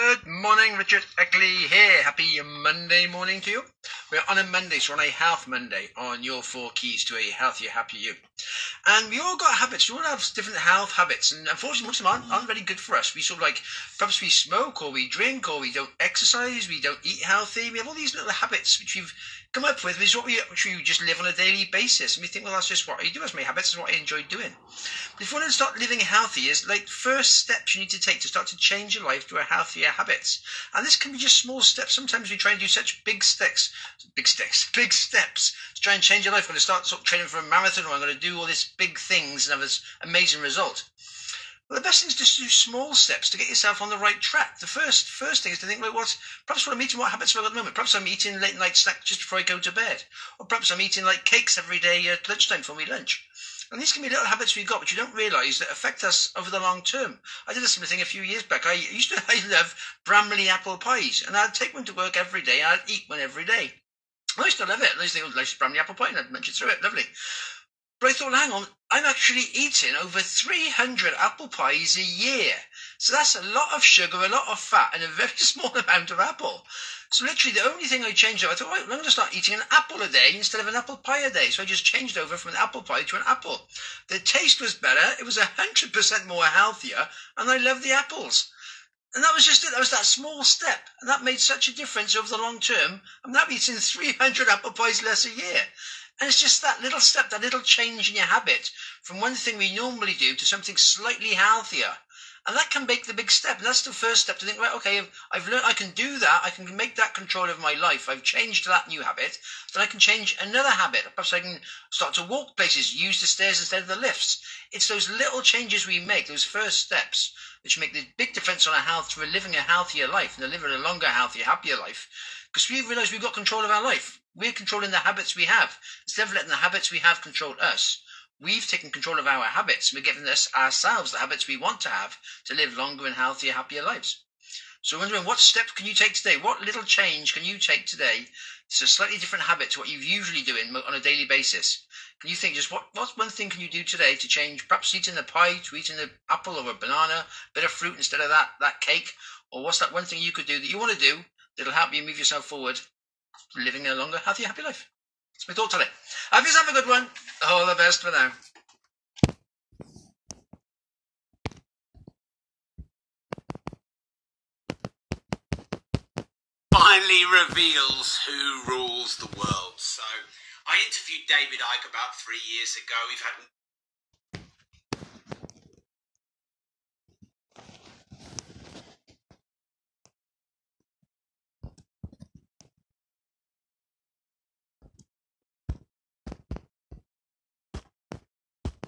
Good morning, Richard Eckley here. Happy Monday morning to you. We're on a Monday, so on a Health Monday on your four keys to a healthier, happier you. And we all got habits. We all have different health habits, and unfortunately, most of them aren't, aren't very good for us. We sort of like perhaps we smoke, or we drink, or we don't exercise, we don't eat healthy. We have all these little habits which we've come up with, which is what we, which we just live on a daily basis. And we think, well, that's just what I do. That's my habits. That's what I enjoy doing. But if you want to start living healthy, is like first steps you need to take to start to change your life to a healthier habits. And this can be just small steps. Sometimes we try and do such big steps, big steps, big steps to try and change your life. I'm going to start sort of training for a marathon, or I'm going to do all these big things and have this amazing result. Well, the best thing is just to do small steps to get yourself on the right track. The first first thing is to think, well, what's perhaps what I'm eating, what habits have I got at the moment? Perhaps I'm eating late night snacks just before I go to bed, or perhaps I'm eating like cakes every day at lunchtime for my lunch. And these can be little habits we've got, which you don't realise that affect us over the long term. I did a similar thing a few years back. I used to, I love Bramley apple pies, and I'd take one to work every day, and I'd eat one every day. I used to love it. I think, oh, nice Bramley apple pie, and munch it through it. Lovely. But I thought, hang on, I'm actually eating over 300 apple pies a year. So that's a lot of sugar, a lot of fat, and a very small amount of apple. So literally, the only thing I changed over, I thought, right, I'm going to start eating an apple a day instead of an apple pie a day. So I just changed over from an apple pie to an apple. The taste was better. It was 100% more healthier, and I love the apples. And that was just it. That was that small step. And that made such a difference over the long term. I'm now eating 300 apple pies less a year. And it's just that little step, that little change in your habit from one thing we normally do to something slightly healthier. And that can make the big step. And that's the first step to think, right, okay, I've learned I can do that. I can make that control of my life. I've changed that new habit. Then I can change another habit. Perhaps I can start to walk places, use the stairs instead of the lifts. It's those little changes we make, those first steps, which make the big difference on our health to living a healthier life and living a longer, healthier, happier life. Because we realize we've got control of our life. We're controlling the habits we have. Instead of letting the habits we have control us, we've taken control of our habits. We're giving us ourselves the habits we want to have to live longer and healthier, happier lives. So I'm wondering what steps can you take today? What little change can you take today? It's a slightly different habit to what you usually do on a daily basis. Can you think just what what one thing can you do today to change? Perhaps eating a pie to eating an apple or a banana, a bit of fruit instead of that that cake. Or what's that one thing you could do that you want to do that'll help you move yourself forward, living a longer, healthy, happy life. That's my thought today. Have yourself a good one. All the best for now. Finally reveals who rules the world. So I interviewed David Icke about three years ago. We've had